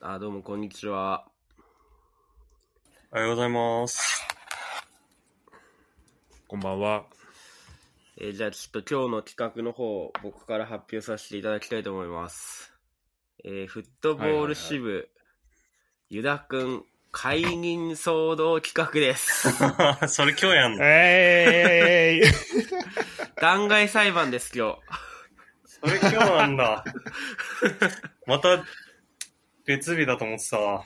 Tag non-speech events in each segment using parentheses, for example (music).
あ、どうも、こんにちは。おはようございます。こんばんは。えーじゃあ、ちょっと今日の企画の方、僕から発表させていただきたいと思います。えーフットボール支部、ユダくん、解任騒動企画です。(laughs) それ今日やんの？えーい弾劾裁判です、今日。それ今日なんだ。(laughs) また、別日だと思ってたわ。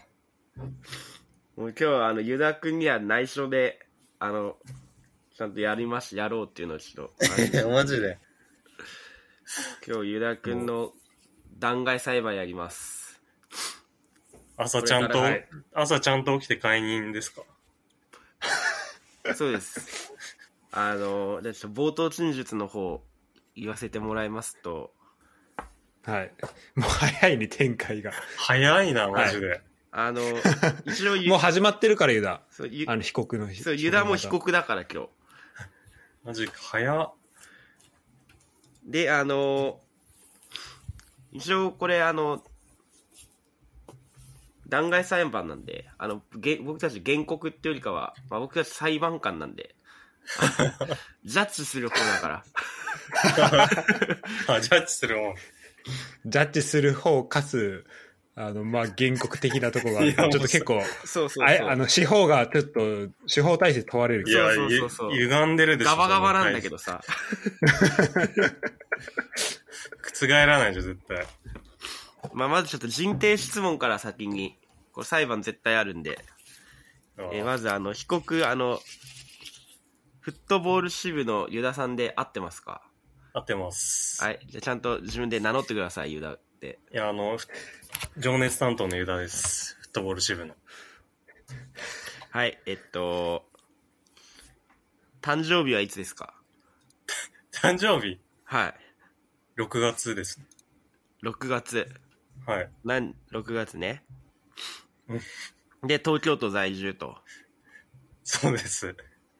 もう今日は、あの、ユダくんには内緒で、あの、ちゃんとやります、やろうっていうのをちょっと、(laughs) マジで。今日ユダくんの弾劾裁判やります。朝ちゃんと、はい朝ちゃんと起きて解任ですか？そうです。あの、じゃあちょっと冒頭陳述の方、言わせてもらいますと、はい。(laughs) もう早いね、展開が。早いな、マジで。あの、(laughs) 一応ゆもう始まってるから、ユダ。そうゆあの、被告の。そうユダも被。告だから今日。(laughs) マジ、早っ。で、あの、一応これあの、弾劾裁判なんで、あの、げ僕たち原告っていうよりかは、まあ、僕たち裁判官なんで、ジャッジする方だから。あ、ジャッジするもん。ジャッジする方かつ、あの、まあ、原告的なところがちょっと結構、そうそうそう。あれあの、司法がちょっと、司法体制問われるいや、そうそうそうゆ歪んでるでしょ。ガバガバなんだけど。どさ。(laughs) 覆らないでしょ、絶対。まあ、まずちょっと人定質問から先に、これ裁判絶対あるんで、えーまずあの、被告、あの、フットボール支部のユダさんで合ってますか？合ってます。はい。じゃあちゃんと自分で名乗ってください、ユダって。いや、あの、ふ情熱担当のユダです。フットボール支部の。はい。えっと、誕生日はいつですか？誕生日、はい。6月です。6月。はい。なん、6月ねうん。で、東京都在住と。そうです。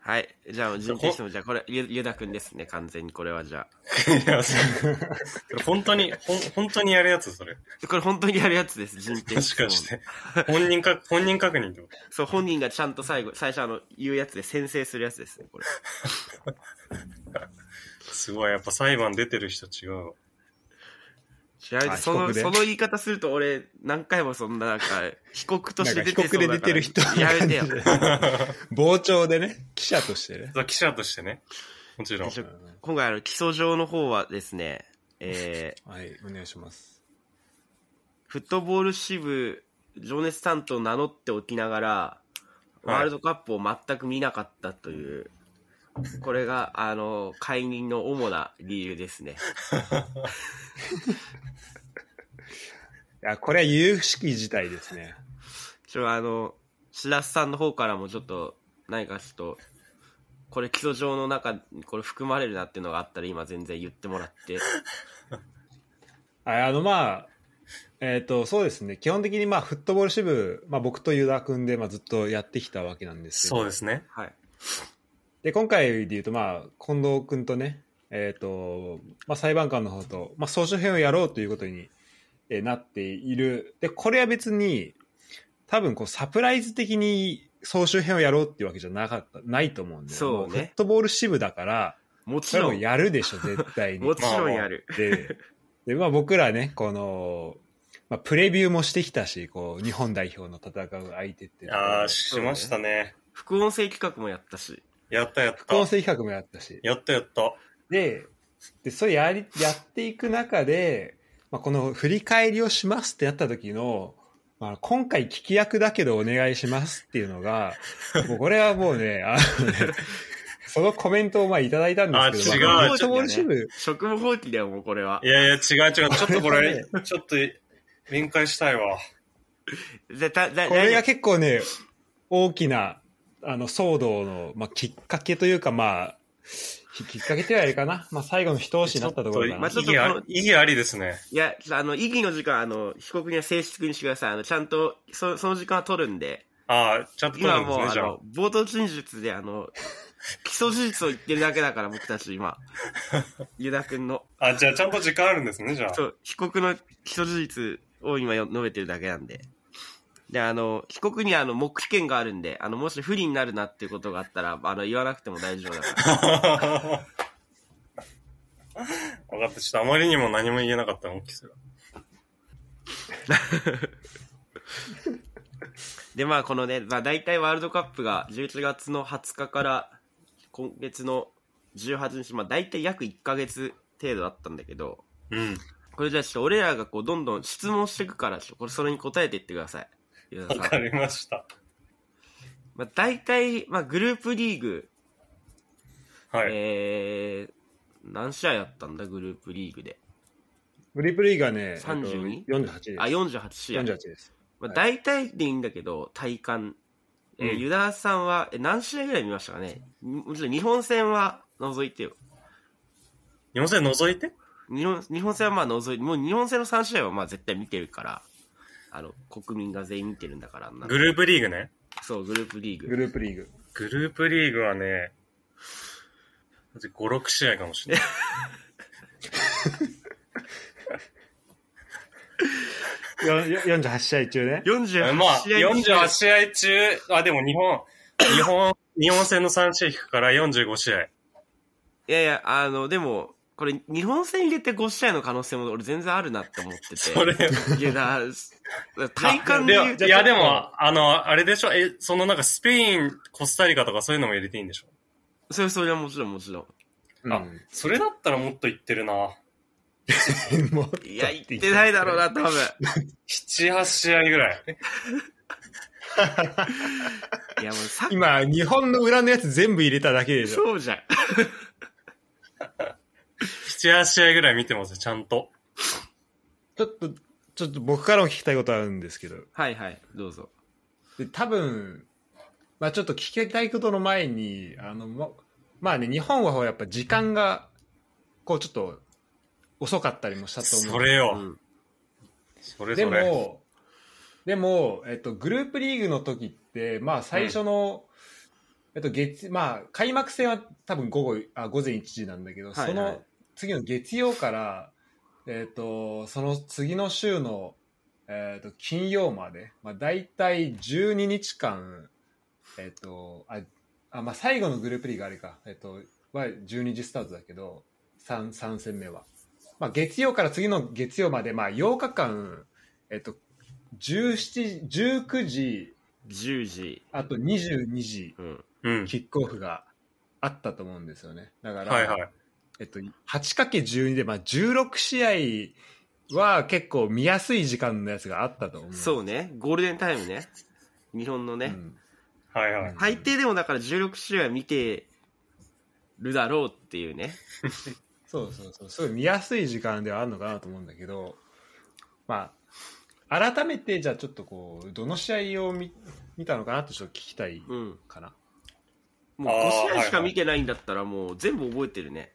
はい。じゃあ、人定質問、じゃあこれ、ゆユダくんですね、完全にこれはじゃいや、そう本当に、(laughs) ほん、本当にやるやつ、それ。あ。これ本当にやるやつです、人定も質問。しかして。本人か、(laughs) 本人確認ってこそう、本人がちゃんと最後、最初あの、言うやつで先制するやつですね、これ。と (laughs) すごい、やっぱ裁判出てる人違うその、被告で？その言い方すると俺、何回もそんななんか、(laughs) 被告として出てなんか被告で出てる人 (laughs) やめてよ。(laughs) 傍聴でね、記者としてね。そう記者としてね。もちろん。今回あの、起訴状の方はですね、えー、はい、お願いします。フットボール支部、情熱担当を名乗っておきながら、はいワールドカップを全く見なかったという、これが、あの、解任の主な理由ですね。(laughs) いや、これは有識事態ですね。ちょ、あの、白洲さんの方からもちょっと、何かちょっと、これ起訴状の中にこれ含まれるなっていうのがあったら今全然言ってもらって。(laughs) はい、あの、まあ、えっ、と、そうですね。基本的に、まあ、フットボール支部、まあ、僕とユダ君で、まあ、ずっとやってきたわけなんですけど。そうですね。はい。で、今回で言うと、まあ、近藤君とね、えっ、と、まあ、裁判官の方と、まあ、総集編をやろうということに、えーなっている。で、これは別に、多分、こう、サプライズ的に総集編をやろうっていうわけじゃなかった、ないと思うんで。そうねもフットボール支部だから、もちろ、それもやるでしょ、絶対に (laughs) も。ちろんやる。で、で、まあ、僕らね、この、まあ、プレビューもしてきたし、こう、日本代表の戦う相手ってああ、しましたね。副音声企画もやったし。やったやった副。音声企画もやったし。やったやった。で、で、それやり、やっていく中で、まあ、この振り返りをしますってやった時の、まあ、今回聞き役だけどお願いしますっていうのが、(laughs) もうこれはもうね、あのね、そのコメントをまあいただいたんですけど、あ違うまあフットボール支部、職務放棄だよ、もうこれは。いやいや、違う違う。ちょっとこれ、(laughs) ちょっと、弁解したいわ。これが？結構ね、大きな、あの、騒動の、まあ、きっかけというか、まあ、きっかけというあれかな。まあ、最後の一押しになったところかなまあ。ちょっと意義あ意義ありですね。いや、あの、意義の時間、あの、被告には正式にしてください。あの、ちゃんと、そその時間は取るんで、ああ、ちゃんと取今はもう、るんですね、じゃあ冒頭陳述で、あの、基礎事実を言ってるだけだから、僕たち今。(laughs) ユダ君の。あ、じゃあちゃんと時間あるんですね、じゃあ。そう、被告の基礎事実を今よ述べてるだけなんで。で、あの、被告にあの、黙秘権があるんで、あの、もし不利になるなっていうことがあったら、あの、言わなくても大丈夫だから。(laughs) 分かった。ちょっとあまりにも何も言えなかったの、大きすら。(laughs) で、まあ、このね、まあ、大体ワールドカップが11月の20日から今月の18日、まあ、大体約1ヶ月程度だったんだけど、うん。これじゃあ俺らがこう、どんどん質問していくから、これそれに答えていってください。わかりました。まあ、大体、まあ、グループリーグ、はい。えー、何試合やったんだ、グループリーグで。グリープリーグはね、32えっと48です。あ、48試合。48です。まあ、はい大体でいいんだけど、体感。えーうんユダさんはえ何試合ぐらい見ましたかね？もちろん日本戦は除いてよ。日本戦除いて？日本日本戦はまあ除いて、もう日本戦の3試合はまあ絶対見てるから、あの、国民が全員見てるんだからなのグループリーグね。そう、グループリーググ。ループリーグ。グループリーグはね、5、6試合かもしれない。(laughs) よよ48試合中ね。48まあ、試合48試合中、あ、でも日本、日本、日本戦の3試合引くから45試合。いやいや、あの、でも、これ、日本戦入れて5試合の可能性も俺全然あるなって思ってて。(laughs) それ、いや、だだ体感でで言ういや、でも、あの、あれでしょ？え、そのなんかスペイン、コスタリカとかそういうのも入れていいんでしょ？それ、それはもちろんもちろん。あうん、それだったらもっと言ってるな。(laughs) もういや、言ってないだろうな、多分。7、8試合ぐらい。いや、もうさ今、日本の裏のやつ全部入れただけでしょ。そうじゃん。7、8試合ぐらい見てますよ、ちゃんと。ちょっと、ちょっと僕からも聞きたいことあるんですけど。はいはい、どうぞ。で多分、まあちょっと聞きたいことの前に、あの、ま、まあね、日本はやっぱ時間が、こうちょっと遅かったりもしたと思う。うそれよ。ん。でそれそれ。も、でも、えっと、グループリーグの時って、まあ最初の、えっと、月、まあ開幕戦は多分午後、あ、午前1時なんだけど、はいはいその次の月曜から、えっと、その次の週の、えっと、金曜まで、まあ大体12日間、えっと、あ、あまあ最後のグループリーグあれか、えっと、は12時スタートだけど、3、3戦目は。まあ月曜から次の月曜まで、まあ8日間、えっと、17時、19時、10時。あと22時、うん。うん。キックオフがあったと思うんですよね。だから、はいはい。えっと、8×12 で、まあ、16試合は結構見やすい時間のやつがあったと思う。そうね、ゴールデンタイムね。日本のね。うんはいはい。最低でもだから16試合見てるだろうっていうね。(laughs) そうそうそう。すごい見やすい時間ではあるのかなと思うんだけど、まあ、改めて、じゃあちょっとこう、どの試合を見見たのかなってちょっと聞きたいうん。かな。もうあー5試合しかはいはい見てないんだったらもう全部覚えてるね。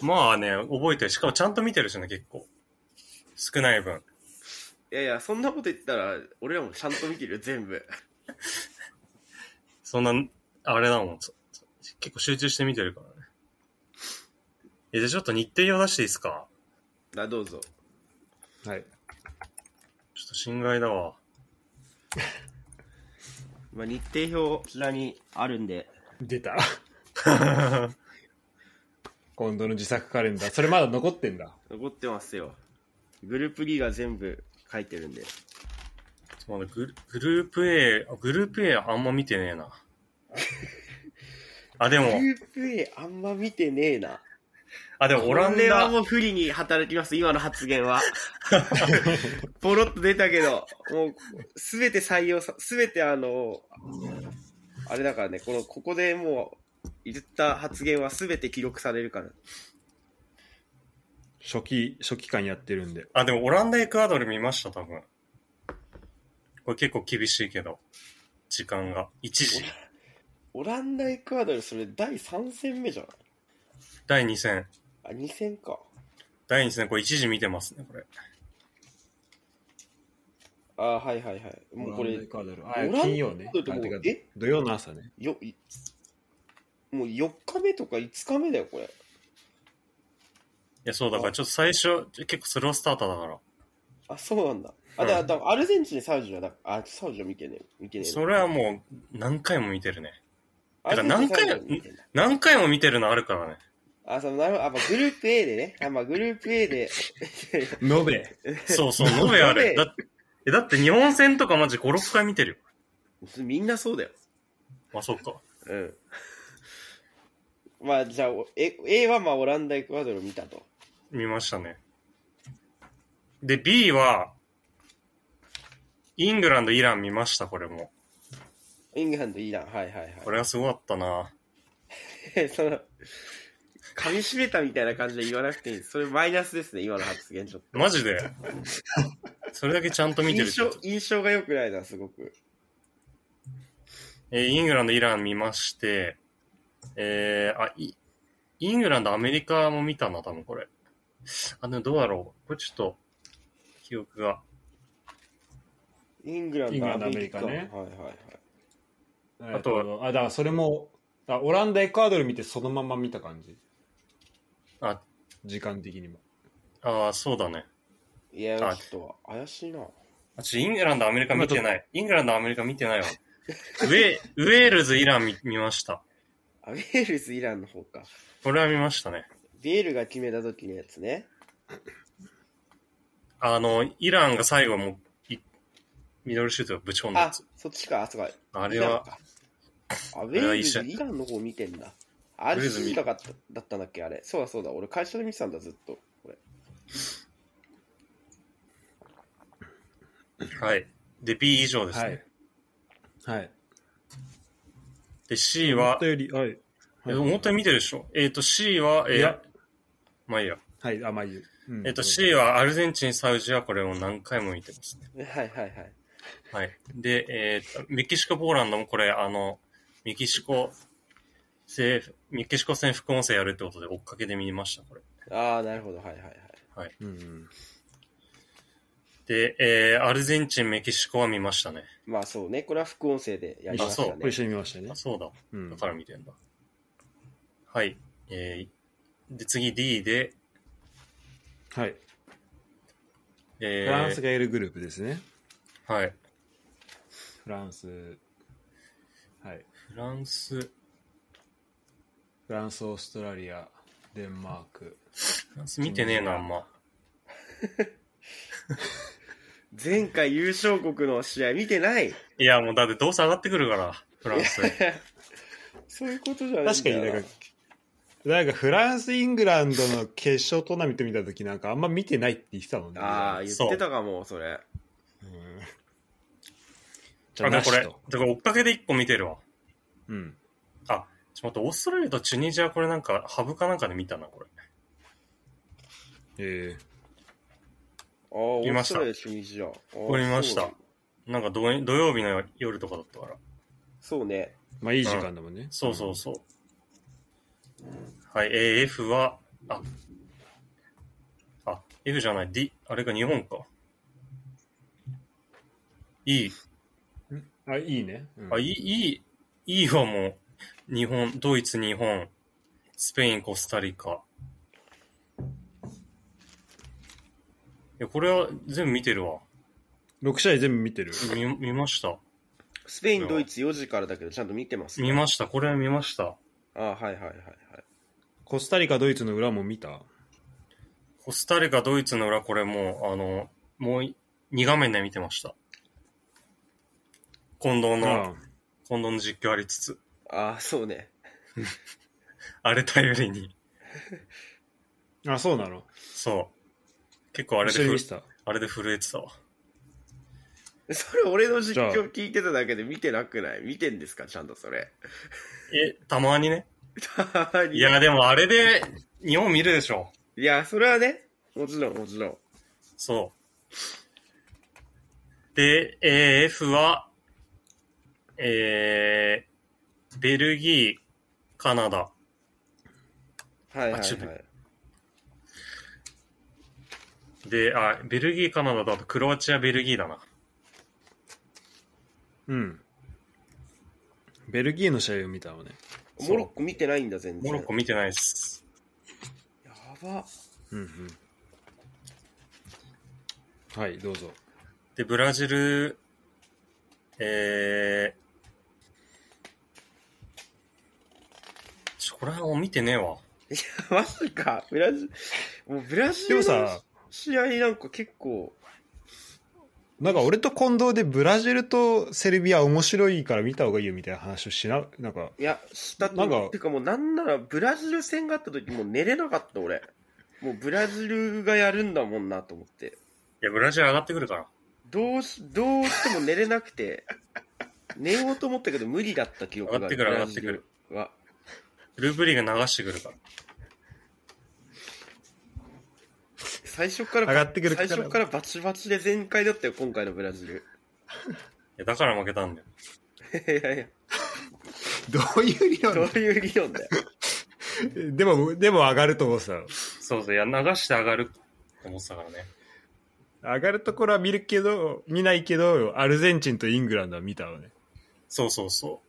まあね、覚えてる。しかもちゃんと見てるしね、結構。少ない分。いやいや、そんなこと言ったら俺らもちゃんと見てるよ、全部。(laughs) そんな、あれだもん。そ結構集中して見てるからね。え、じゃあちょっと日程を出していいですか？あ、どうぞ。はい。ちょっと心外だわ。(laughs) まあ、日程表こちらにあるんで。出た。(laughs) 今度の自作カレンダー。それまだ残ってんだ。残ってますよ。グループリーが全部書いてるんで。まだグルグループ A、あ (laughs) グループ A あんま見てねえな。あ、でも、ープ A あんま見てねえな。あ、でもオランこれはダ、もう不利に働きます、今の発言は。(laughs) ポロッと出たけど、もう、すべて採用さ、すべてあの、あれだからね、この、ここでもう、言った発言はすべて記録されるから。初期、初期間やってるんで。あ、でもオランダ、エクアドル見ました、多分。これ結構厳しいけど。時間が。1時。オランダ、エクアドル、それ第3戦目じゃない？第2戦。あ、2戦か。第2戦、これ1時見てますね、これ。あはいはいはい。もうこれ、あオランダ金曜ね。だってもうあてかえ？土曜の朝ね。よ、いもう4日目とか5日目だよ、これ。いや、そう、だからちょっと最初、結構スロースターターだから。あ、そうなんだ。あ、うんだだからアルゼンチン、サウジはだ、あ、サウジは見てね見てねそれはもう何回も見てるね。アルゼンチン何回サウジは見てんだ何回も見てるのあるからね。あ、その、なるほど。あ、まあ、グループ A でね。あ、まあ、グループ A で。(laughs) 延べ。そうそう、延べある。だって、えだって日本戦とかマジ5、6回見てるよ。みんなそうだよ。あ、そっか。うん。まあ、じゃあ、お A, はまあ、オランダ、エクアドルを見たと。見ましたね。で、B は、イングランド、イラン見ました、これも。イングランド、イラン。はいはいはい。これはすごかったな。(laughs) その、噛み締めたみたいな感じで言わなくていい。それマイナスですね、今の発言ちょっと。マジで？それだけちゃんと見てる印象、印象が良くないな、すごく。えーイングランド、イラン見まして、えー、あ、イイングランド、アメリカも見たな、多分これ。あ、でもどうだろう。これちょっと、記憶が。イングランド、イングランドアメリカねはいはいはい。あとはえーあ、だからそれも、あオランダ、エクアドル見てそのまま見た感じ？あ、時間的にも。あーそうだね。いや、あちょっと怪しいな。あちょイングランド、アメリカ見てない。イングランド、アメリカ見てないわ。ウェ、ウェールズ、イラン見見ました。あ、ウェールズ、イランの方か。これは見ましたね。ベールが決めた時のやつね。あの、イランが最後もう、いミドルシュートがぶち込んだやあつ。、そっちか、あ、そこあれは、あ、ウェールズ、イランの方見てんだ。アルシーカだっただったんだっけ、あれ。そうだそうだ。俺会社で見てたんだ、ずっと。これ。はい。で、B 以上ですね。はい。はい。で、C は思った、より、はい。え思ったより見てるでしょ？えっ、と、C は、えいやー、まあいいや。はい、あ、まあいいよ。うんえっ、と、C はアルゼンチン、サウジはこれを何回も見てますね。はいはいはい。はい。で、えっ、と、メキシコ、ポーランドもこれ、あの、メキシコ、戦メキシコ戦副音声やるってことで追っかけで見ました、これ。ああ、なるほど。はいはいはい。うん。で、えー、アルゼンチン、メキシコは見ましたね。まあそうね。これは副音声でやりましたね。あそうこれ一緒に見ましたねあ、。そうだ。うんだから見てんだ。はい。えー、で、次 D で、はい。えフランスー、が L グループですね。はい。フランス。はい。フランス、フランス、オーストラリア、デンマーク。フランス見てねえな、あんま。(laughs) 前回優勝国の試合見てない。いや、もうだってどうせ上がってくるから、フランス。(laughs) そういうことじゃないんだよ確かに、なんか、なんかフランス、イングランドの決勝トーナメント見たときなんかあんま見てないって言ってたもんね。ああ、言ってたかも、それ。うんじゃあ、でもこれ。だから追っかけで1個見てるわ。うん。あ、ちょっと待って、オーストラリアとチュニジアこれなんか、ハブかなんかで見たな、これ。えああ、見ましたオーストラリアチュニジア。あーこれ見ましたなんか土土曜日の夜とかだったから。そうね。えまあいい時間だもんね。そうそうそう。はい、えー F は、あ、あ、F じゃない、D、あれが日本か。E、うん。あ、いいね。うんあ、E、E、E はもう、日本、ドイツ、日本、スペイン、コスタリカ。や、これは全部見てるわ。6試合全部見てる。見、見ました。スペイン、ドイツ4時からだけど、ちゃんと見てます、見ました。これは見ました。ああ、はいはいはいはい。コスタリカ、ドイツの裏も見たコスタリカ、ドイツの裏、これもう、あの、もうい、2画面で見てました。近藤の、あ近藤の実況ありつつ、ああ、そうね。(laughs) あれ頼りに。ああ、そうなの？そう。結構あれで見てた。あれで震えてたわ。(laughs) それ俺の実況聞いてただけで見てなくない？見てんですか？ちゃんとそれ。え、たまにね。(laughs) いいや、でもあれで日本見るでしょ。いや、それはね、もちろんもちろん。そう。で、えー F は、えー、ベルギー、カナダ。はいはいはあちょっとい。で、あ、ベルギー、カナダだとクロアチア、ベルギーだな。うん。ベルギーの試合を見たのね。モロッコ見てないんだ、全然。モロッコ見てないっす。やば。うんうん。はい、どうぞ。で、ブラジル、えー、ちょ、これはもう見てねえわ。いや、マジか。ブラジル、もうブラジでルのもさ、試合なんか結構、なんか俺と近藤でブラジルとセルビア面白いから見た方がいいよみたいな話をしな、なんか、いや、したとなんかてかもうなんならブラジル戦があった時もう寝れなかった俺。もうブラジルがやるんだもんなと思って。いや、ブラジル上がってくるから。どうし、どうしても寝れなくて、寝ようと思ったけど無理だった記憶が上がってくるブラジルは。グループリーグ流してくるから。最初から、上がってくるから最初からバチバチで全開だったよ、今回のブラジル。いや、だから負けたんだよ。いやいや、どういう理どう論いう理論だよ。(laughs) でも、でも上がると思ってたの。そうそう、いや、流して上がると思ってたからね。上がるところは見るけど、見ないけど、アルゼンチンとイングランドは見たのね。そうそうそ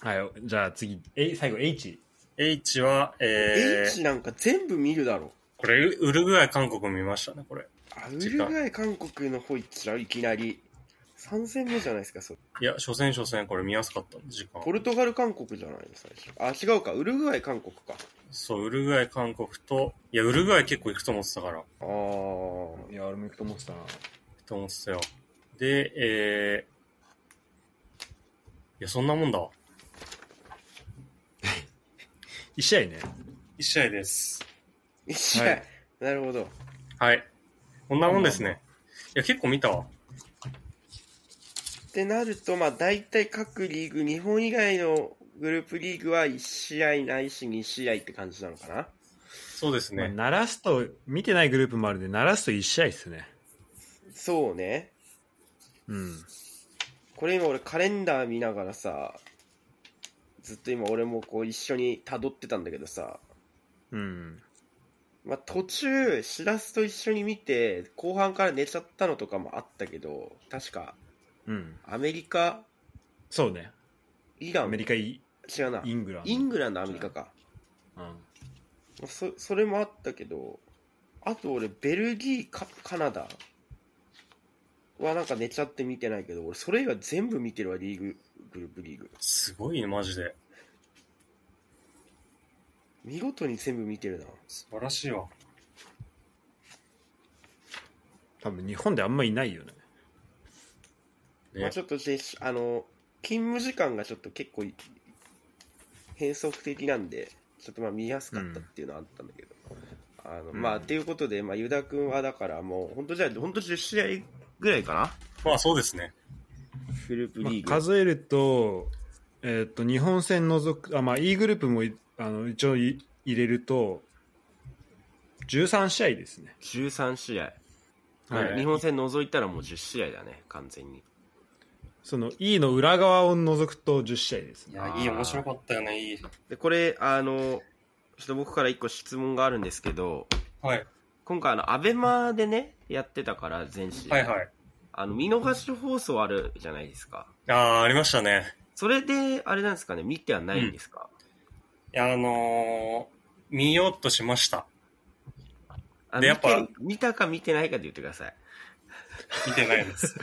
はい、じゃあ次、え、最後 H。う。H は、えー、H なんか全部見るだろ。これ、ウルグアイ、韓国見ましたね、これ。あウルグアイ、韓国の方行っちゃういきなり。3戦目じゃないですか、それ。いや、初戦初戦、これ見やすかった時間。ポルトガル、韓国じゃないの、最初。あ、違うか。ウルグアイ、韓国か。そう、ウルグアイ、韓国と、いや、ウルグアイ結構行くと思ってたから、行あー。いや、俺も行くと思ってたな。くと思ってたよ。で、えー、いや、そんなもんだわ。一試合ね。一試合です。一試合、はいなるほど。はい。こんなもんですね。いや、結構見たわ。ってなると、まあ、大体各リーグ、日本以外のグループリーグは1試合ないし2試合って感じなのかな。そうですまあ、ね。鳴らすと、見てないグループもあるんで、鳴らすと一試合ですね。そうね。うん。これ今俺カレンダー見ながらさ、ずっと今俺もこう一緒に辿ってたんだけどさ、うん。まあ、途中、しらすと一緒に見て、後半から寝ちゃったのとかもあったけど、確か、うん。アメリカ、そうね。イラン、アメリカ、イ違うな。イングランド。イングランド、アメリカか。うん。そそれもあったけど、あと俺、ベルギーか、カナダはなんか寝ちゃって見てないけど、俺、それ以外全部見てるわ、リーグ、グループリーグ。すごいね、マジで。見事に全部見てるな。素晴らしいわ。多分日本であんまいないよね。ねまあ、ちょっとであの勤務時間がちょっと結構い変則的なんでちょっとまあ見やすかったっていうのはあったんだけど、あのうんまあということで、まあ、ユダ君はだからもう本当じゃあ本当10試合ぐらいかな？まあそうですね。グループまあリーグ、数えると、えっ、と、日本戦除く、あ、まあ、E グループもいあの一応い入れると、13試合ですね。13試合、はい日本戦除いたらもう10試合だね完全にその E の裏側を除くと10試合ですね。いや、いい、面白かったよね、いい。でこれあのちょっと僕から1個質問があるんですけどはい。今回あのアベマでねやってたから全試合、はいはい。あの見逃し放送あるじゃないですかああ、ありましたね。それであれなんですかね見てはないんですか、いや、あのー、見ようとしました。あでやっぱ見て見たか見てないかで言ってください。見てないです。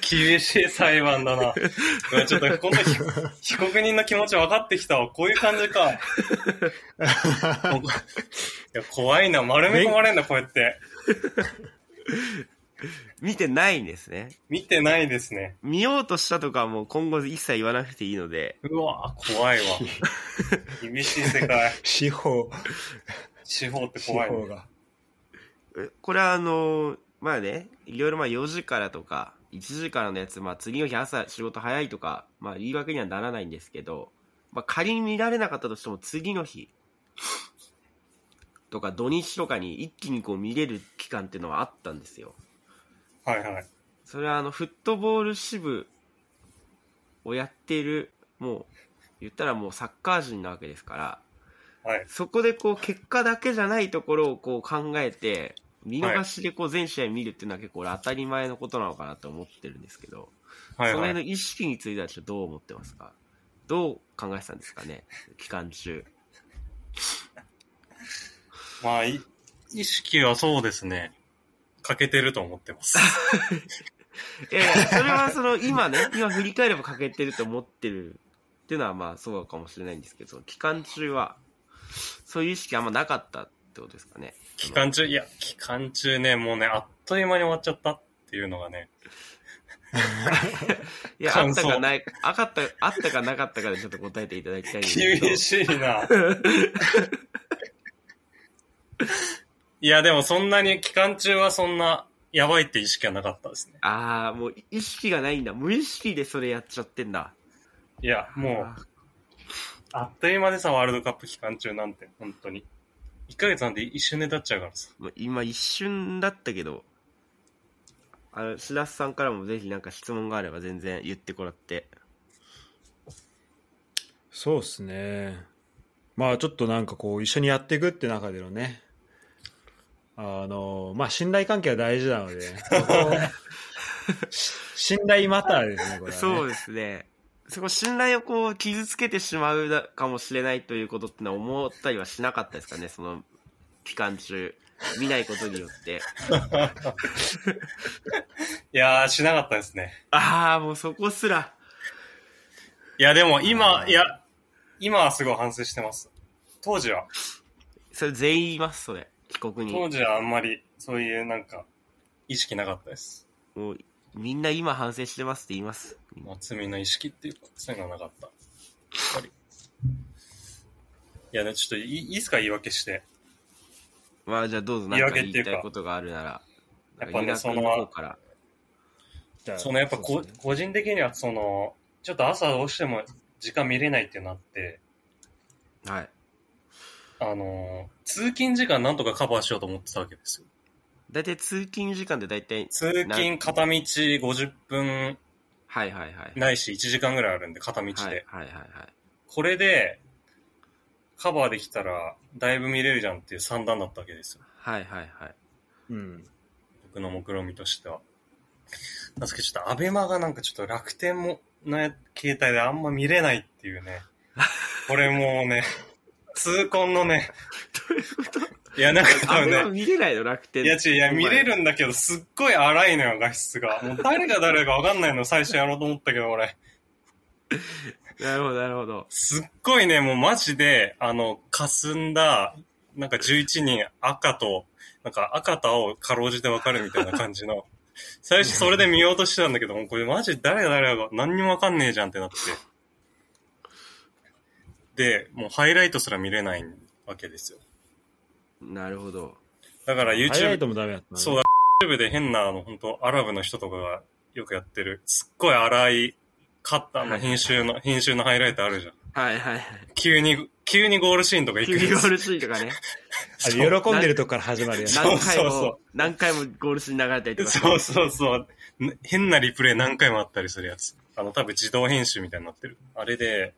(laughs) 厳しい裁判だな。ちょっと、この被被告人の気持ち分かってきたわ。こういう感じか。いや怖いな。丸め込まれんだ、こうやって。見てないんですね。見てないですね。見ようとしたとかはもう今後一切言わなくていいので、うわ怖いわ。厳しい世界。(laughs) 司法、司法って司怖い、ね。法が。えこれはあの、まあね、いろいろまあ4時からとか、1時からのやつ、まあ次の日朝仕事早いとか、まあ言い訳にはならないんですけど、まあ仮に見られなかったとしても次の日とか土日とかに一気にこう見れる期間っていうのはあったんですよ。はいはい。それはあのフットボール支部をやっているもう言ったらもうサッカー人なわけですからはい。そこでこう結果だけじゃないところをこう考えて見逃しでこう全試合見るっていうのは結構俺当たり前のことなのかなと思ってるんですけど、はいはい。その辺の意識についてはちょっとどう思ってますか？どう考えてたんですかね期間中まあ、い意識はそうですね。欠けてると思ってます。(laughs) いやいや、それはその、今ね、(laughs) 今振り返れば欠けてると思ってるっていうのはまあそうかもしれないんですけど、期間中は、そういう意識あんまなかったってことですかね。期間中、いや、期間中ね、もうね、あっという間に終わっちゃったっていうのがね。(laughs) いや、あったかない、あかった、あったかなかったかでちょっと答えていただきたいんですけど。厳しいな。(laughs) いや、でもそんなに、期間中はそんな、やばいって意識はなかったですね。ああ、もう意識がないんだ。無意識でそれやっちゃってんだ。いや、もう、ああっという間でさ、ワールドカップ期間中なんて、本当に。1ヶ月なんて一瞬で経っちゃうからさ。ーもう今一瞬だったけど、あの、白洲さんからもぜひなんか質問があれば全然言ってもらって。そうですね。まあちょっとなんかこう一緒にやっていくって中でのね、あの、まあ信頼関係は大事なので、こ (laughs) こし (laughs) 信頼マターですね、これは、ね。そうですね。そこ信頼をこう傷つけてしまうだかもしれないということってのは思ったりはしなかったですかね、その期間中。見ないことによって。(laughs) いやー、しなかったですね。ああ、もうそこすら。いや、でも今、いや、今はすごい反省してます。当時は、それ全員言います、それ。帰国に。当時はあんまり、そういうなんか、意識なかったです。もう、みんな今反省してますって言います。まあ、罪の意識っていうか、そういうのはなかった。やっぱり。いやね、ちょっといいいいですか言い訳して。まあじゃあどうぞ何か言いたいことがあるなら。やっぱねリラ君のそのやっぱこね個人的にはその、ちょっと朝どうしても時間見れないってなって、はい。あの、通勤時間なんとかカバーしようと思ってたわけですよ。だいたい通勤時間でだいたい、通勤片道50分はいはいはい。ないし1時間ぐらいあるんで、片道で。はいはいはいはい。これで、カバーできたら、だいぶ見れるじゃんっていう算段だったわけですよ。はいはいはい。うん。僕の目論見としては。なんですけど、ちょっとアベマがなんかちょっと楽天も、の携帯であんま見れないっていうね。(laughs) これもうね、痛恨のね。いや、なんか多あ、分ね、見れないの楽天。いや違う、いや、見れるんだけど、すっごい荒いのよ、画質が。(laughs) もう誰が誰かわかんないの、最初やろうと思ったけど、俺。なるほどなるほど。すっごいね、もうマジで、あの、霞んだ、なんか11人赤と、なんか赤と青かろうじてわかるみたいな感じの、(laughs) 最初それで見ようとしてたんだけど、もうこれマジ誰が誰が何にもわかんねえじゃんってなって。で、もうハイライトすら見れないわけですよ。なるほど。だから YouTube、トもダメだったなそうだ、YouTube で変な、あの、本当アラブの人とかがよくやってる、すっごい荒いカッターの編集の、編集のハイライトあるじゃん。はいはいはい。急に、急にゴールシーンとか行く急にゴールシーンとかね。(laughs) あれ喜んでるとこから始まるやつ。そう何回そうそうも、何回もゴールシーン流れたりとか。そうそうそう。ね変なリプレイ何回もあったりするやつ。あの、多分自動編集みたいになってる。あれで、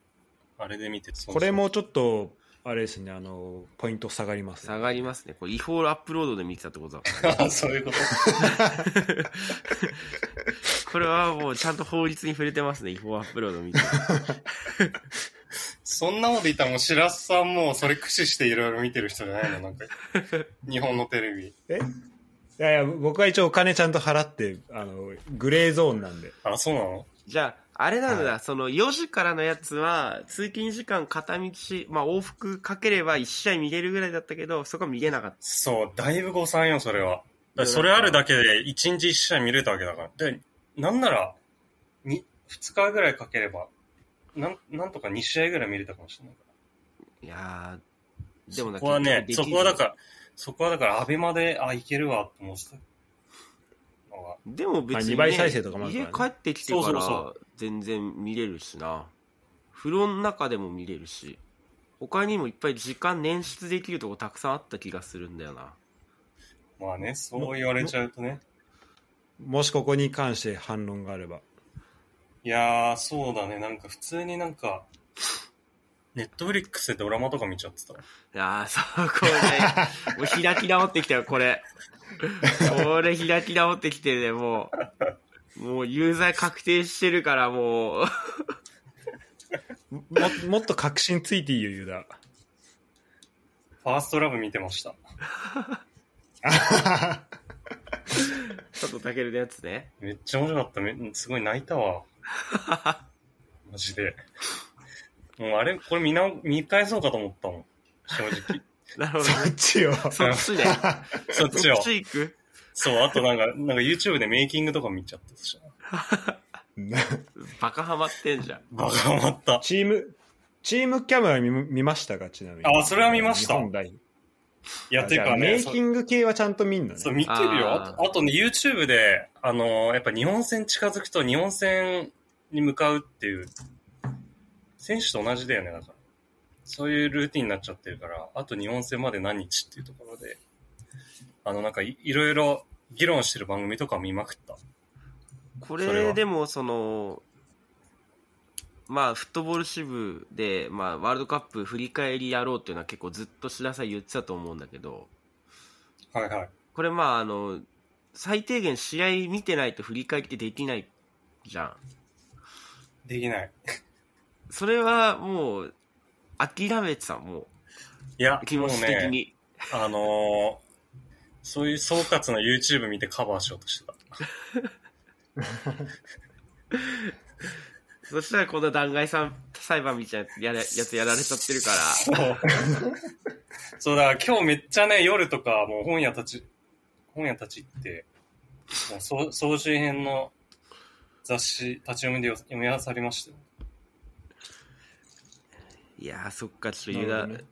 あれで見てそうそうこれもちょっと、あれですね、あの、ポイント下がります、下がりますね。これ違法アップロードで見てたってことだからね。(laughs) あそういうこと？(laughs) これはもうちゃんと法律に触れてますね。違法アップロード見て。(laughs) そんなこと言ったらもう、白洲さんもそれ駆使していろいろ見てる人じゃないの？なんか、日本のテレビ。え？いやいや、僕は一応お金ちゃんと払って、あの、グレーゾーンなんで。あ、そうなの？じゃあ、あれなんだ、はその4時からのやつは、通勤時間片道、まあ往復かければ1試合見れるぐらいだったけど、そこは見れなかった。そう、だいぶ誤算よ、それは。それあるだけで、1日1試合見れたわけだから。で、なんなら、に、2日ぐらいかければ、なん、なんとか2試合ぐらい見れたかもしれないから。いやー、でもなそこはね、そこはだから、そこはだから、アベマで、あ、いけるわ、と思ってたのが。でも別に、ね、まあ二倍再生とかもある家から帰ってきてからそ全然見れるしな。風呂の中でも見れるし、他にもいっぱい時間捻出できるとこたくさんあった気がするんだよな。まあね、そう言われちゃうとね。もしここに関して反論があれば。いやー、そうだね、なんか普通になんか、ネットフリックスでドラマとか見ちゃってた。いやー、そう、これね、もう開き直ってきたよ、これ。これ開き直ってきてね、もう、もう有罪確定してるから、もう、ももっと確信ついていいよ、ユダ。ファーストラブ見てました。佐藤健のやつね。めっちゃ面白かった。めすごい泣いたわ。マジで。もうあれ、これ見な、見返そうかと思ったもん。正直。(laughs) なるほどね。そっちよ。そっちね。(laughs) そっちをそっ。ち行く？そう、あとなんか、なんか YouTube でメイキングとか見ちゃったし。(laughs) バカハマってんじゃん。バカハマった。チーム、チームキャメラ見見ましたか？ちなみに。あそれは見ました日本代いや、てじゃあかね、メイキング系はちゃんと見んのね。そう、見てるよ。あとあとね、YouTube で、あのーやっぱ日本戦近づくと日本戦に向かうっていう、選手と同じだよね、だから。そういうルーティンになっちゃってるから、あと日本戦まで何日っていうところで、あの、なんかいいろいろ議論してる番組とか見まくった。こそれでもそのまあフットボール支部で、まあ、ワールドカップ振り返りやろうっていうのは結構ずっと白さ言ってたと思うんだけどはいはい。これまああの最低限試合見てないと振り返りってできないじゃんできない。それはもう諦めてたもいやう、気持ち的に、あのーそういう総括の YouTube 見てカバーしようとしてた。(laughs) そしたらこの弾劾さん裁判みたいなやややつやられちゃってるからそう。そうだ今日めっちゃね、夜とかもう本屋たち、本屋たち行って、もう総総集編の雑誌立ち読みで読み漁りましたよ。いやーそっかちょっとユダ、ね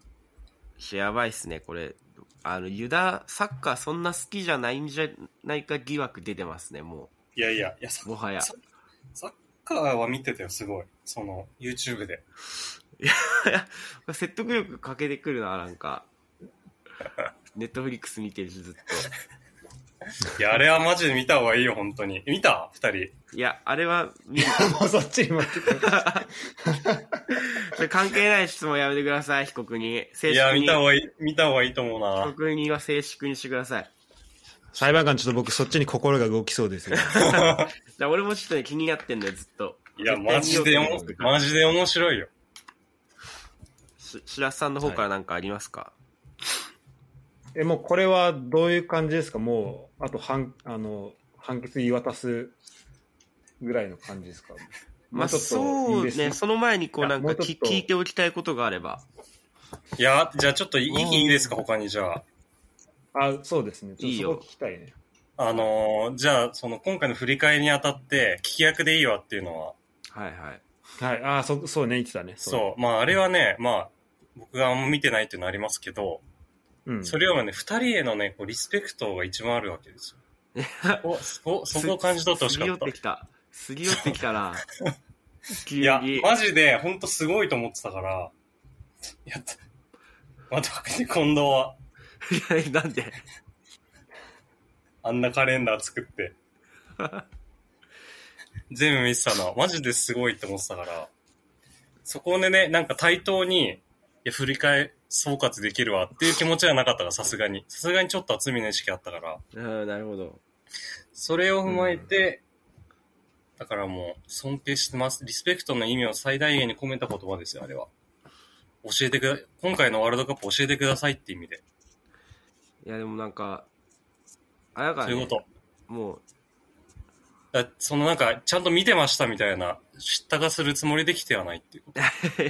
やばいっすねこれあのユダサッカーそんな好きじゃないんじゃないか疑惑出てますねもいやいや、いや、もはやササッカーは見てたよ、すごい。その、YouTube で。(laughs) 説得力かけてくるななんか (laughs) ネットフリックス見てるしずっ (laughs) いや、あれはマジで見た方がいいよ、本当に。見た？二人。といやあれは見るもうそっちに持ってくる。それ関係ない質問やめてください被告人正いや、見式にた方がいい、見た方がいいと思う被な。告人は静粛にしてください。裁判官ちょっと僕そっちに心が動きそうですよ。(laughs) (laughs) 俺もちょっとね気になってんだよずっと。いや、マジでマジで面白いよ。し白洲さんの方から何かありますか、え、もうこれはどういう感じですか？もう、あと判、あの、判決言い渡すぐらいの感じですか？まあもちょっとそういいですね、その前にこうなんか聞聞いておきたいことがあれば。いや、じゃあちょっといいうんいいですか、他にじゃあ。あ、そうですね。ちょっいいよとそこ聞きたいね。あのーじゃあ、その今回の振り返りにあたって、聞き役でいいわっていうのは、はいはい。はい。あ、そ、そうね、言ってたね。そう、まああれはね、まあ、僕があんま見てないっていうのはありますけど、う。うん。それはね、二人へのね、こうリスペクトが一番あるわけですよ。(laughs) そこ、そこ、そこを感じ取ってほしかったすり寄って。きた。すり寄ってきたな。急 (laughs) いやに。、マジで、ほんとすごいと思ってたから、いや、まあ、特に近藤は、いやなんで？あんなカレンダー作って、全部見てたのは、マジですごいって思ってたから、そこでね、なんか対等に、いや、振り返、総括できるわっていう気持ちはなかったから、さすがに。さすがにちょっと厚みの意識あったから、うん、なるほど。それを踏まえて、だからもう、尊敬してます。リスペクトの意味を最大限に込めた言葉ですよ、あれは。教えてくだ、今回のワールドカップ教えてくださいって意味で。いやでもなんか、あやかねそういうこと。もう、だそのなんか、ちゃんと見てましたみたいな、知ったかするつもりできてはないっていうこと。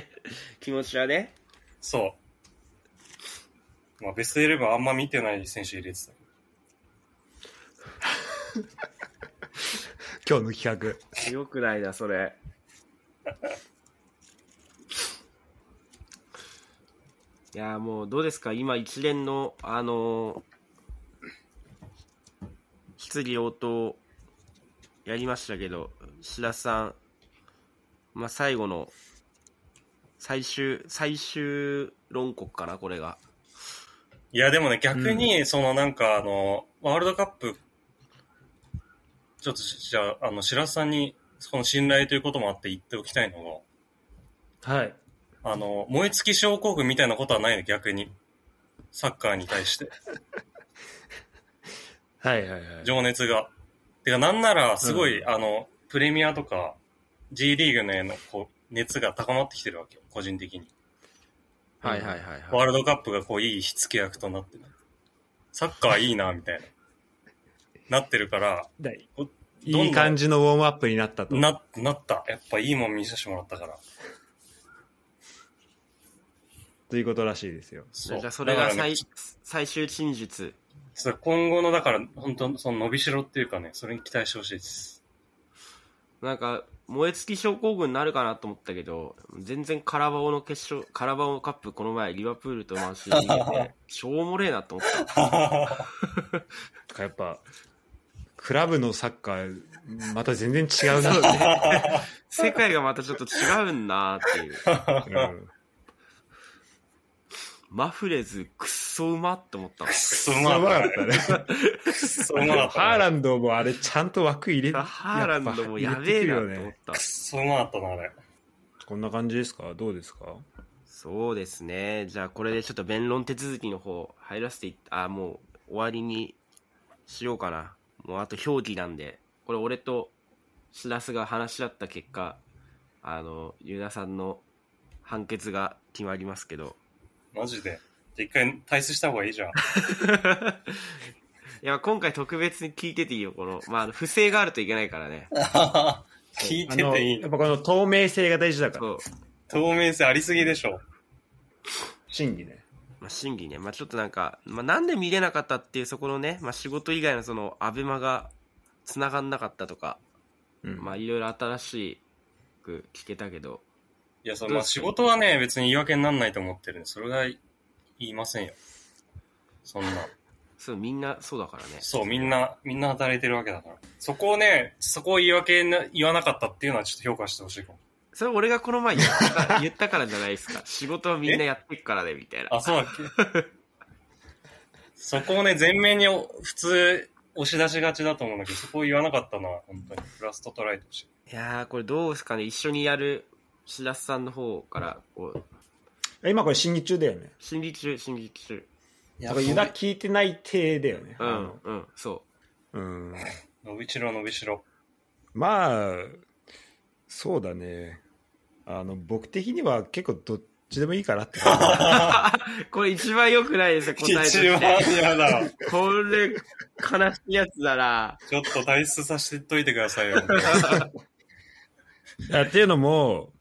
(laughs) 気持ちはね。そう。まあ、ベストイレブンあんま見てない選手入れてた。(laughs) 今日の企画。よくないな、それ。いやもうどうですか？今一連のあの質疑応答やりましたけど白洲さん、まあ、最後の最終最終論告かなこれがいや、でもね、逆に、そのなんか、あの、ワールドカップ、ちょっと、じゃあ、あの、白洲さんに、その信頼ということもあって言っておきたいのはい。が、あの、燃え尽き症候群みたいなことはないの、逆に。サッカーに対して。(laughs) はいはいはい。情熱が。てか、なんなら、すごい、あの、プレミアとか、G リーグのへの、こう、熱が高まってきてるわけよ、個人的に。はいはいはいワはいールドカップがこう、いい火付け役となってる。サッカーいいな、みたいな。なってるから、いい感じのウォームアップになったと。な、なった。やっぱいいもん見させてもらったから。ということらしいですよ。じゃあそれが最ね、最終陳述。そう今後の、だから、本当その伸びしろっていうかね、それに期待してほしいです。なんか、燃え尽き症候群になるかなと思ったけど、全然カラバオの決勝、カラバオカップこの前リバプールとマンシー (laughs) しょうもねえなと思った。(laughs) やっぱ、クラブのサッカー、また全然違うな。(laughs) 世界がまたちょっと違うんなっていう。うんマフレズくっそうまって思ったのくっそううまかっまかったね。た。くっそうまかった、ハーランドもあれちゃんと枠入れハーランドもやべえなと思っ。たくっ。そうまかったな、あれ。こんな感じですか？どうですか？そうですね。じゃあこれでちょっと弁論手続きの方入らせていった、あ、もう終わりにしようかな。もうあと表記なんで、これ俺としらすが話し合った結果、あの、ユダさんの判決が決まりますけど、マジで？一回退出した方がいいじゃん。(laughs) いや、今回特別に聞いてていいよ、この、まあ不正があるといけないからね。(laughs) 聞いてていいやっぱこの透明性が大事だから。そう。透明性ありすぎでしょ。審議ね。まあ、審議ね、まあ、ちょっとなんか、まあ、なんで見れなかったっていうそこのね、まあ、仕事以外のそのアベマが繋がんなかったとか、うんまあいろいろ新しく聞けたけど、いや、そのまあ仕事はね、別に言い訳にならないと思ってるんで、それが言いませんよ。そんな。(laughs) そうみんなそうだからね。そう、みんな、みんな働いてるわけだから。そこをね、そこを言い訳な言わなかったっていうのはちょっと評価してほしいかも。それ俺がこの前言ったから (laughs) 言ったからじゃないですか。仕事はみんなやってっからね、みたいな。あ、そうだっけ？(laughs) そこをね、前面にお普通押し出しがちだと思うんだけど、そこを言わなかったのは本当にプラスと捉えてほしい。いやー、これどうですかね。一緒にやる白洲さんの方から、こう、今これ審議中だよね。審議中、審議中。だからユダ聞いてない体だよね。あうん、うん、そのうん。伸びしろ伸びしろ。まあ、そうだね。あの、僕的には結構どっちでもいいかなって。(laughs) これ一番良くないですよ、答えと一番。嫌だ。これ、悲しいやつだな。ちょっと退出させてといてくださいよ。じ。(laughs) いやっていうのも、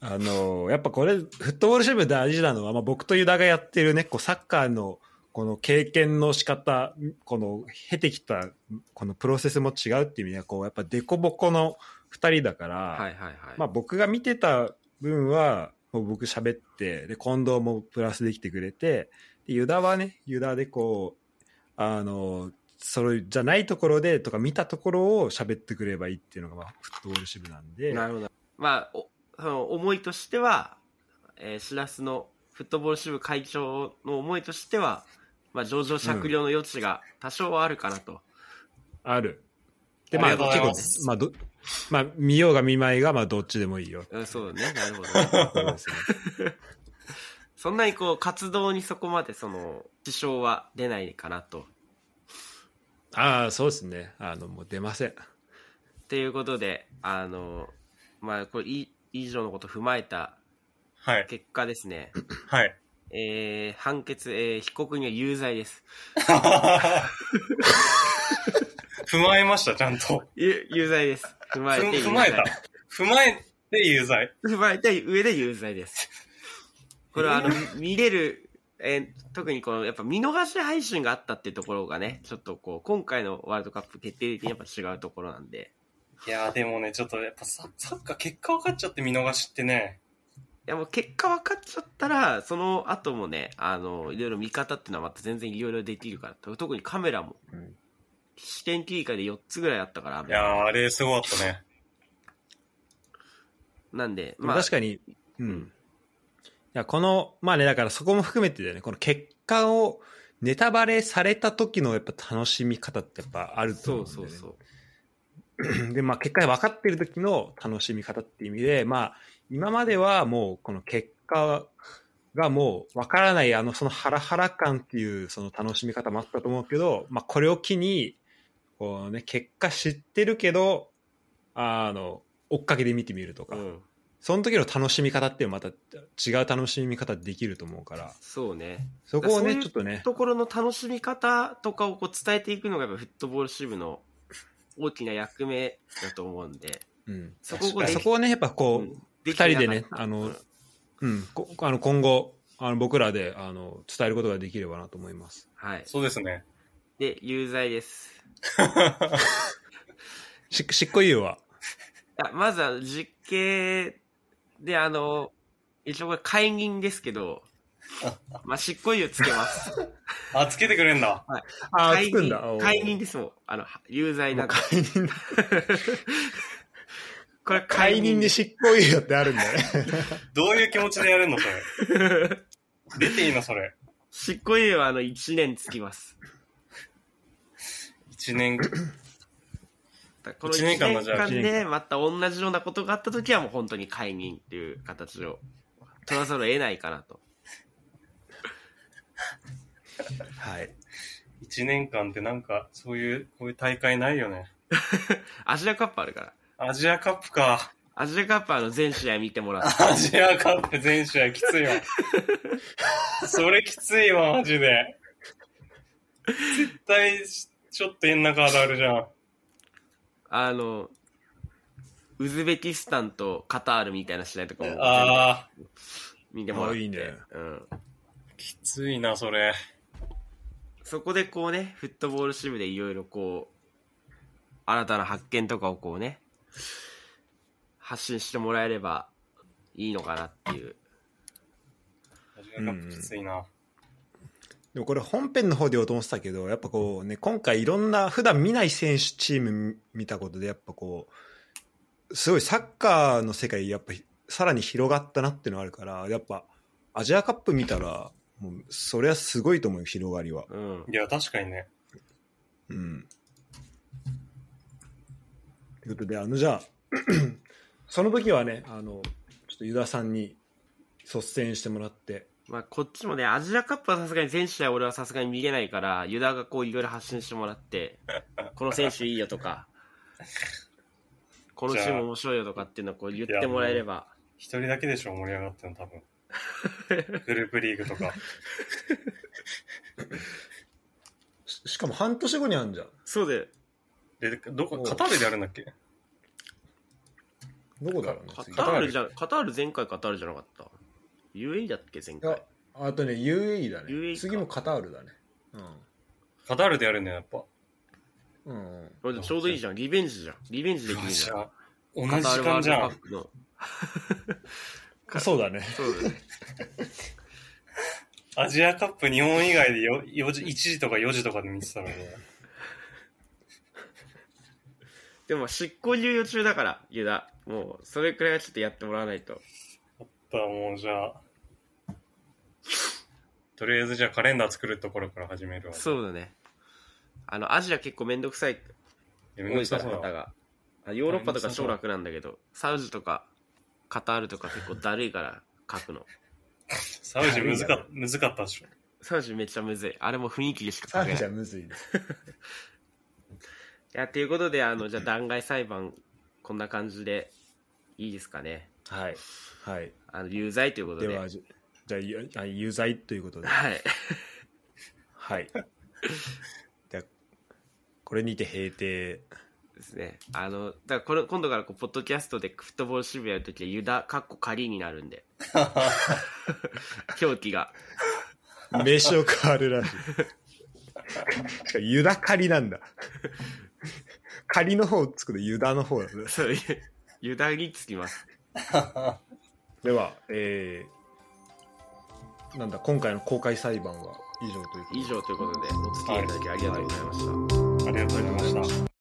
あの、やっぱこれ、フットボール支部大事なのは、まあ、僕とユダがやってるね、こうサッカーの、この経験の仕方、この経てきた、このプロセスも違うっていう意味では、こう、やっぱデコボコの二人だから、はいはいはい。まあ僕が見てた分は、もう僕喋って、で、近藤もプラスできてくれて、で、ユダはね、ユダでこう、あの、それじゃないところでとか見たところを喋ってくればいいっていうのが、まあ、フットボール支部なんで、なるほど。まあ、おその思いとしては、えー、しらすのフットボール支部会長の思いとしては、まあ、上場酌量の余地が多少はあるかなと。ある。で、まあ、結す構ね、まあ、ど、まあ、見ようが見まいが、まあ、どっちでもいいよ。うん、そうね。なるほど。(laughs) そんなにこう、活動にそこまでその、支障は出ないかなと。ああ、そうですね。あの、もう出ません。っていうことで、あの、まあ、これ、い以上のことを踏まえたはい。結果ですね、はい。えー、判決、えー、被告には有罪です。(laughs) 踏まえました、ちゃんと。有有罪です。踏まえて有罪。ふ踏まえた。踏まえて有罪。踏まえた上で有罪です。これはあの、見れる、えー特にこの、やっぱ見逃し配信があったっていうところがね、ちょっとこう、今回のワールドカップ決定的にやっぱ違うところなんで、いやーでもね、ちょっとやっぱササッカー結果分かっちゃって見逃しってね。いやもう結果分かっちゃったら、その後もね、あの、いろいろ見方っていうのはまた全然いろいろできるから、特にカメラも、うん視点切り替えで4つぐらいあったから、いやーあれすごかったね。なんで、まあ、確かに、うん。いや、この、まあね、だからそこも含めてだよね、この結果をネタバレされた時のやっぱ楽しみ方ってやっぱあるとそう思うんだよね。そうそう。で、まあ結果が分かってる時の楽しみ方っていう意味で、まあ今まではもうこの結果がもう分からないあのそのハラハラ感っていうその楽しみ方もあったと思うけど、まあこれを機に、こうね、結果知ってるけど、あの、追っかけで見てみるとか、うん。その時の楽しみ方っていうのはまた違う楽しみ方できると思うから、そうね。そこをね、ちょっとね、ところの楽しみ方とかをこう伝えていくのがやっぱフットボール支部の大きな役目だと思うんで、うん、そこそこをね、やっぱこう、うん二人でねあのうんあの今後あの僕らであの伝えることができればなと思います。はい。そうですね。で、有罪です。(laughs) し執行猶予は？あまずは実刑で、あの、一応これ解任ですけど、まあ、執行猶予つけます。(laughs) あ、つけてくれんだ。あ解任つくんだ。解任ですもん。あの、有罪な。解任だこれ解任で執行猶予ってあるんだね。(laughs) どういう気持ちでやるのそれ？(laughs) 出ていいのそれ。執行猶予はあの1年つきます。一年、この1一年間でまた同じようなことがあったときはもう本当に解任っていう形を取らざるを得ないかなと。(laughs) はい。一年間ってなんか、そういう、こういう大会ないよね。(laughs) アジアカップあるから。アジアカップか。アジアカップはあの全試合見てもらって。(laughs) アジアカップ全試合きついわ。それきついわ、マジで。絶対、ちょっと変なカードあるじゃん。あの、ウズベキスタンとカタールみたいな試合とかも全部あ見てもらって。あいいねうん。ー、きついな、それ。そこでこうね、フットボール支部でいろいろこう、新たな発見とかをこうね、発信してもらえればいいのかなっていう。アジアカップきついな。でもこれ本編の方で言おうと思ってたけど、やっぱこうね、今回いろんな普段見ない選手チーム見たことで、やっぱこう、すごいサッカーの世界、やっぱさらに広がったなっていうのがあるから、やっぱアジアカップ見たら、もうそれはすごいと思うよ、広がりは。うん。いや、確かにね。うん。ということで、あの、じゃあ、(clears throat) その時はね、あの、ちょっとユダさんに率先してもらって、まあ、こっちもね、アジアカップはさすがに全試合俺はさすがに見れないから、ユダがこういろいろ発信してもらって、(laughs) この選手いいよとか、このチーム面白いよとかっていうのをこう言ってもらえれば、一人だけでしょ、盛り上がってるの、多分。グループリーグとか。し (laughs) しかも半年後にあるんじゃん。そうで、で、どこ、カタールでやるんだっけ？どこだろうね、次カタールじゃ、カタール前回カタールじゃなかった。UAE だっけ前いや回。あとね、UAE だね。UAE か次もカタールだね。カタールでやるんだよ、やっぱ。うん。うん、これでちょうどいいじゃん。リベンジじゃん。リベンジできるじゃん。ゃ。同じ時間じゃんカタールワールドカッ。プの。うん。そうだね。そうだね。アジアカップ日本以外でよ4時、1時とか4時とかで見てたのに。でも執行猶予中だから、ユダ。もう、それくらいはちょっとやってもらわないと。だったらもうじゃあ、とりあえずじゃあカレンダー作るところから始めるわ。そうだね。あの、アジア結構めんどくさい、めんどくさそうだ。方が。あヨーロッパとか超楽なんだけど、サウジとかカタールとか結構だるいから書くの。サウジ難かっ難かったでしょ。サウジめっちゃむずい。あれも雰囲気でしかあ書けない。いじゃあむずいね。(laughs) や、ということで、あの、じゃあ弾劾裁判、こんな感じでいいですかね。はい。はい。あの、有罪ということで。では、じじゃあ有罪ということで。はい。はい。(laughs) ではこれにて閉廷。ですね。あの、だからこれ、今度からこう、ポッドキャストでフットボール渋谷やるときは、ユダ、カッコ仮になるんで。(laughs) 表記が。名称変わるらしい。しかもユダ仮なんだ。仮の方つくとユダの方だね。そういう、ユダにつきます。では、えー、なんだ、今回の公開裁判は以上ということで。以上ということで、お付き合いいただきありがとうございました。ありがとうございました。